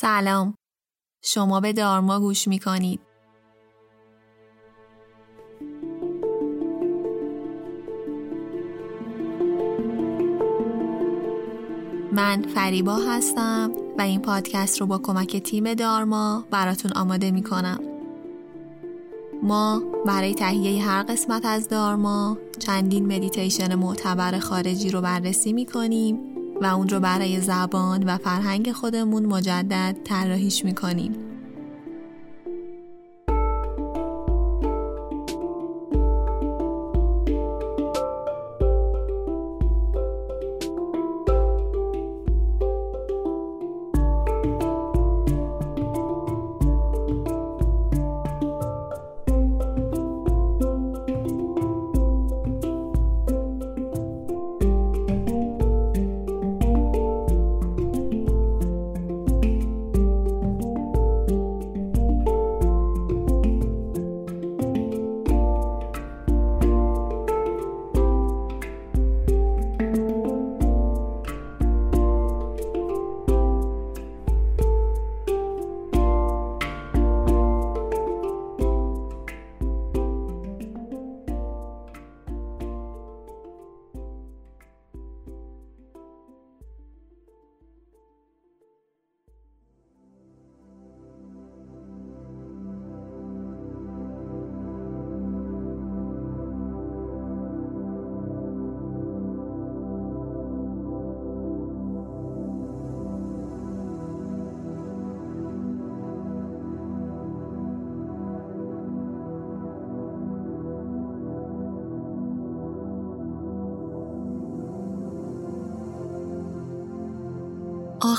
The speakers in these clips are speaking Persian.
سلام شما به دارما گوش می کنید من فریبا هستم و این پادکست رو با کمک تیم دارما براتون آماده می کنم. ما برای تهیه هر قسمت از دارما چندین مدیتیشن معتبر خارجی رو بررسی می کنیم و اون رو برای زبان و فرهنگ خودمون مجدد طراحیش می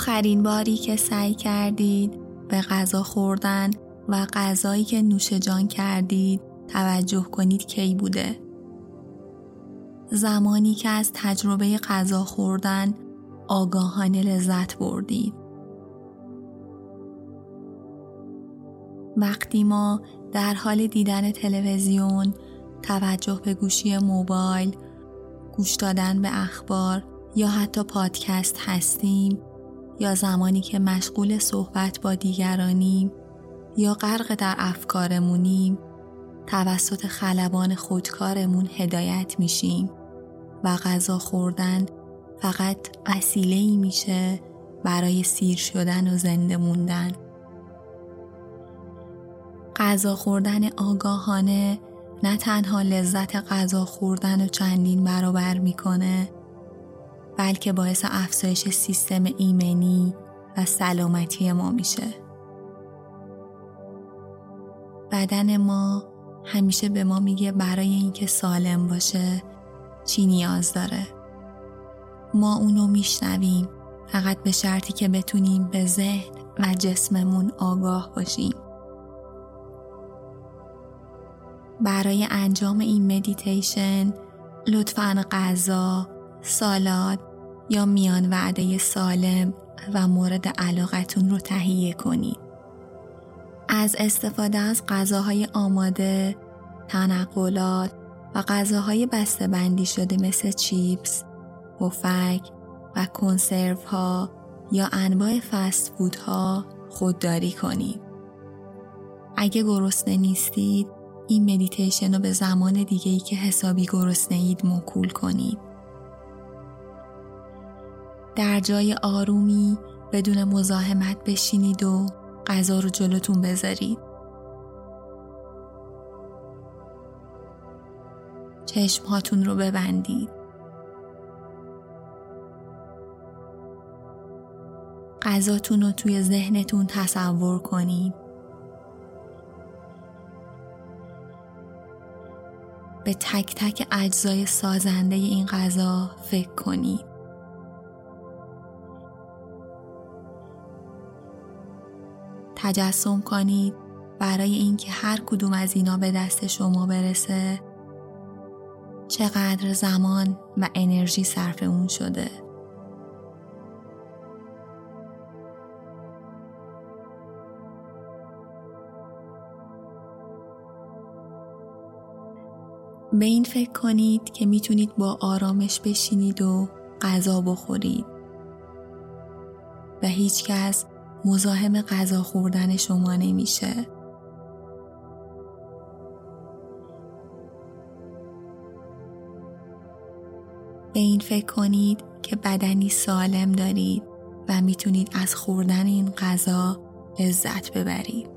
آخرین باری که سعی کردید به غذا خوردن و غذایی که نوش جان کردید توجه کنید کی بوده؟ زمانی که از تجربه غذا خوردن آگاهانه لذت بردید. وقتی ما در حال دیدن تلویزیون توجه به گوشی موبایل گوش دادن به اخبار یا حتی پادکست هستیم یا زمانی که مشغول صحبت با دیگرانیم یا غرق در افکارمونیم توسط خلبان خودکارمون هدایت میشیم و غذا خوردن فقط وسیله ای میشه برای سیر شدن و زنده موندن. غذا خوردن آگاهانه نه تنها لذت غذا خوردن و چندین برابر می‌کنه بلکه باعث افزایش سیستم ایمنی و سلامتی ما میشه. بدن ما همیشه به ما میگه برای اینکه سالم باشه چی نیاز داره. ما اونو میشنویم فقط به شرطی که بتونیم به ذهن و جسممون آگاه باشیم. برای انجام این مدیتیشن لطفا غذا سالاد یا میان وعده سالم و مورد علاقتون رو تهیه کنید. از استفاده از غذاهای آماده، تنقلات و غذاهای بسته بندی شده مثل چیپس، پفک و کنسرو ها یا انواع فست فود ها خودداری کنید. اگه گرسنه نیستید، این مدیتیشن رو به زمان دیگه ای که حسابی گرسنه اید موکول کنید. در جای آرومی بدون مزاحمت بشینید و غذا رو جلوتون بذارید. چشمهاتون رو ببندید. غذاتون رو توی ذهنتون تصور کنید. به تک تک اجزای سازنده این غذا فکر کنید. تجسم کنید برای اینکه هر کدوم از اینا به دست شما برسه. چقدر زمان و انرژی صرف اون شده. به این فکر کنید که می‌تونید با آرامش بشینید و غذا بخورید. و هیچ کس مزاحم غذا خوردن شما نمیشه به این فکر کنید که بدنی سالم دارید و می‌تونید از خوردن این غذا لذت ببرید.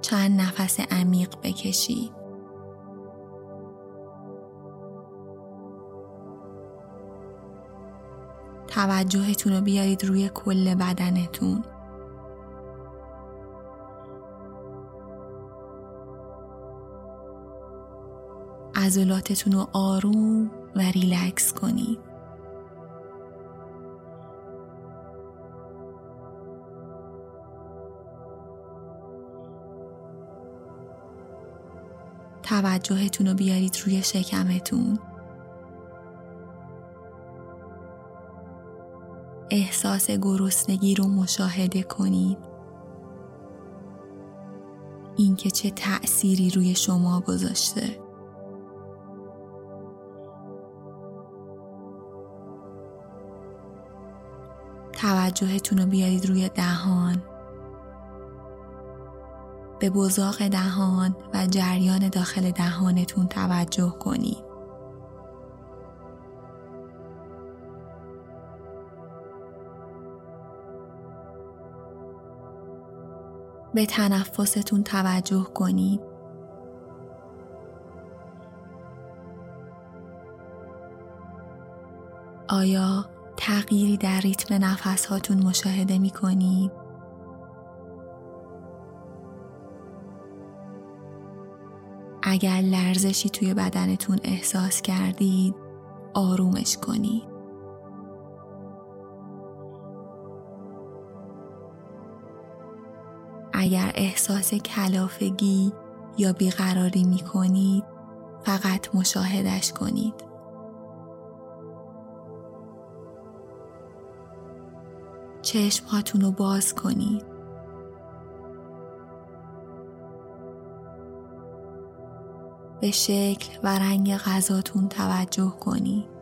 چند نفس عمیق بکشید. توجهتون رو بیارید روی کل بدنتون. عضلاتتون رو آروم و ریلکس کنید. توجهتون رو بیارید روی شکمتون. احساس گرسنگی رو مشاهده کنید. اینکه چه تأثیری روی شما گذاشته. توجهتون رو بیارید روی دهان به بزاق دهان و جریان داخل دهانتون توجه کنید به تنفستون توجه کنید آیا تغییری در ریتم نفس هاتون مشاهده می کنید؟ اگر لرزشی توی بدنتون احساس کردید آرومش کنید. اگر احساس کلافگی یا بیقراری می کنید فقط مشاهدش کنید. چشمهاتون رو باز کنید. به شکل و رنگ غذاتون توجه کنید.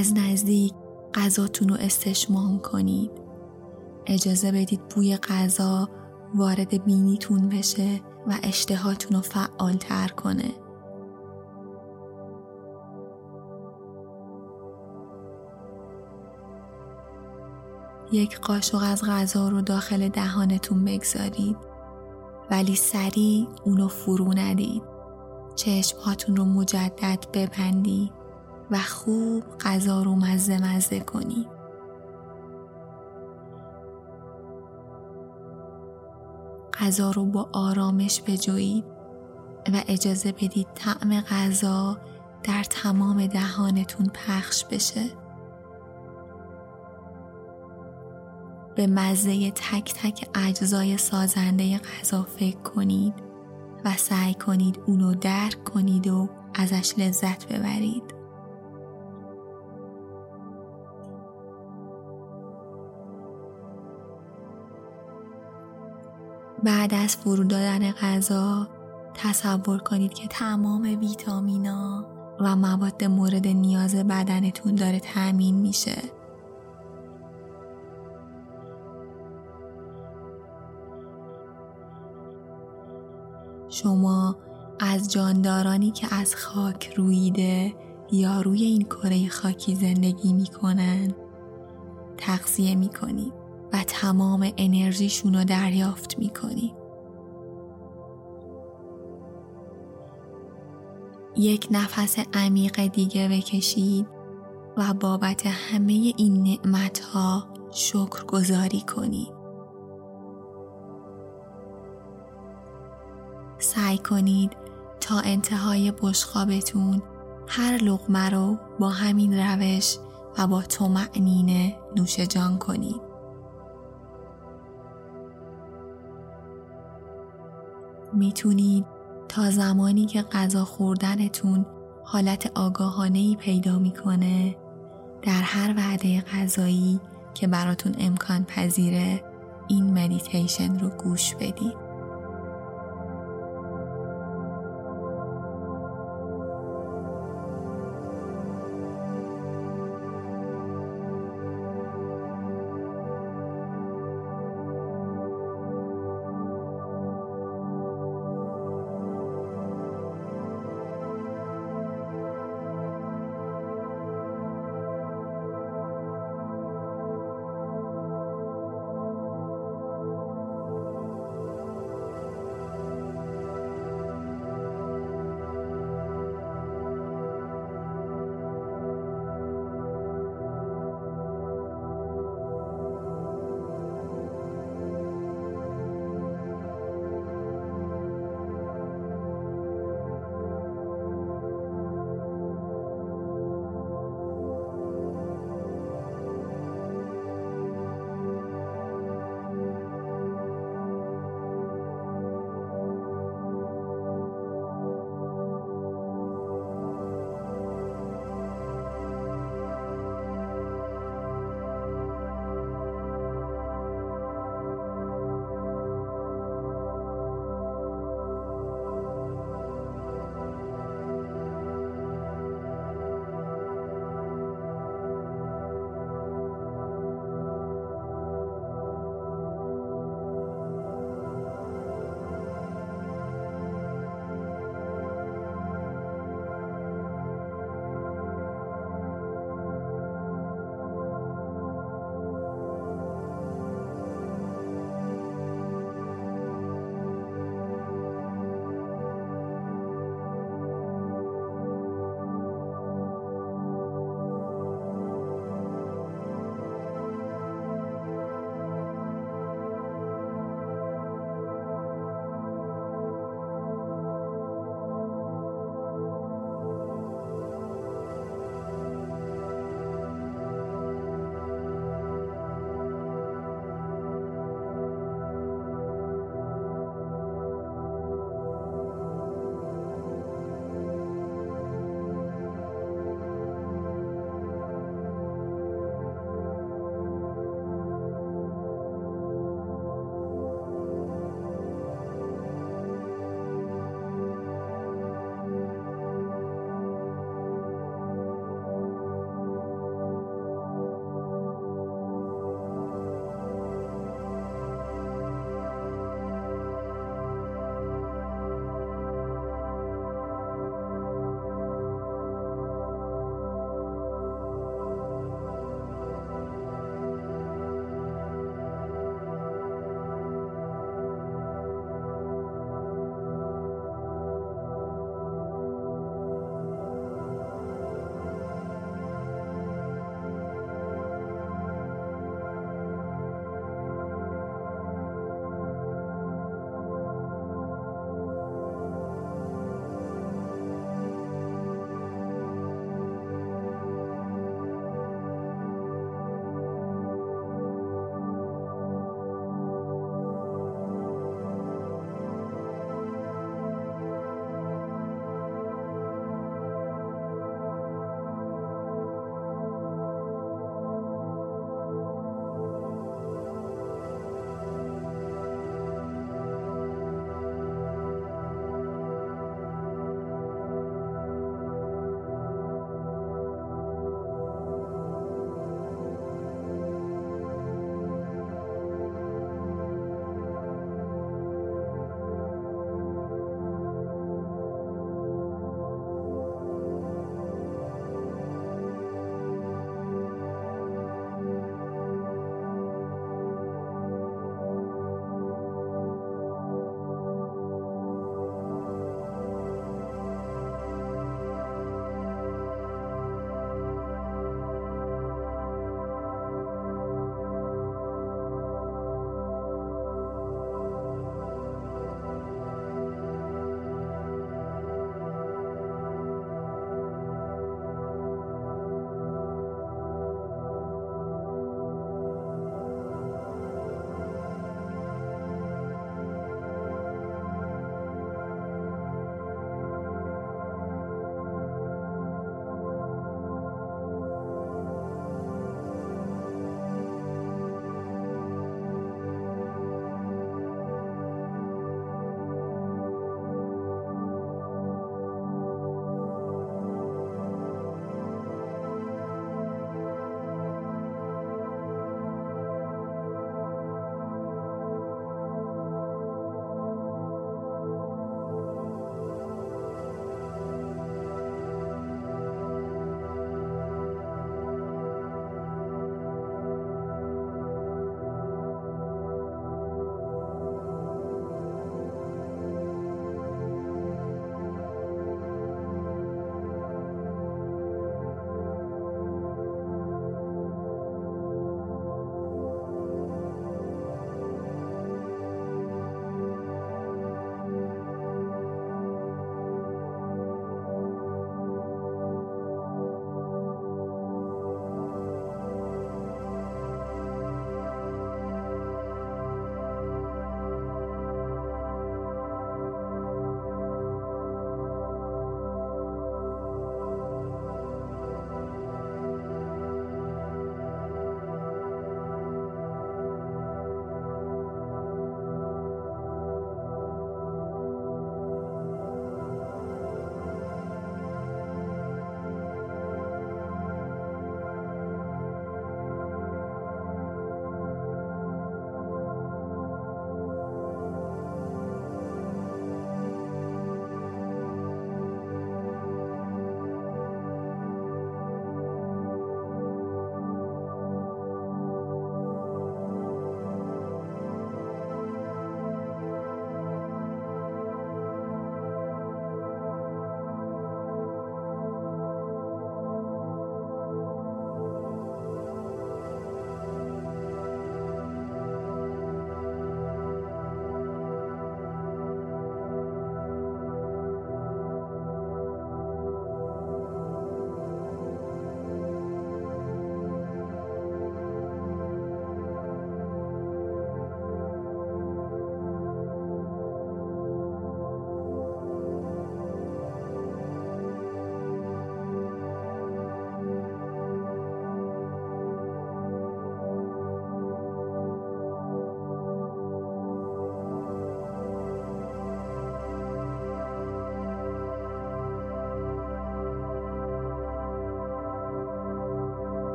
از نزدیک غذاتون رو استشمام کنید. اجازه بدید بوی غذا وارد بینیتون بشه و اشتهاتون رو فعالتر کنه. یک قاشق از غذا رو داخل دهانتون بگذارید ولی سریع اونو فرو ندید چشمهاتون رو مجدد ببندید و خوب غذا رو مزه مزه کنید غذا رو با آرامش بجویید و اجازه بدید طعم غذا در تمام دهانتون پخش بشه به مزه تک تک اجزای سازنده غذا فکر کنید و سعی کنید اونو درک کنید و ازش لذت ببرید. بعد از فرو دادن غذا تصور کنید که تمام ویتامینا و مواد مورد نیاز بدنتون داره تأمین میشه. شما از جاندارانی که از خاک رویده یا روی این کره خاکی زندگی می‌کنن تغذیه می‌کنی تمام انرژیشون رو دریافت می‌کنی یک نفس عمیق دیگه بکشید و بابت همه این نعمت ها شکر گذاری کنید سعی کنید تا انتهای بشقابتون هر لغمه رو با همین روش و با معنینه نوش جان کنید. می‌تونید تا زمانی که غذا خوردنتون حالت آگاهانه پیدا می‌کنه در هر وعده غذایی که براتون امکان پذیره این مدیتیشن رو گوش بدید.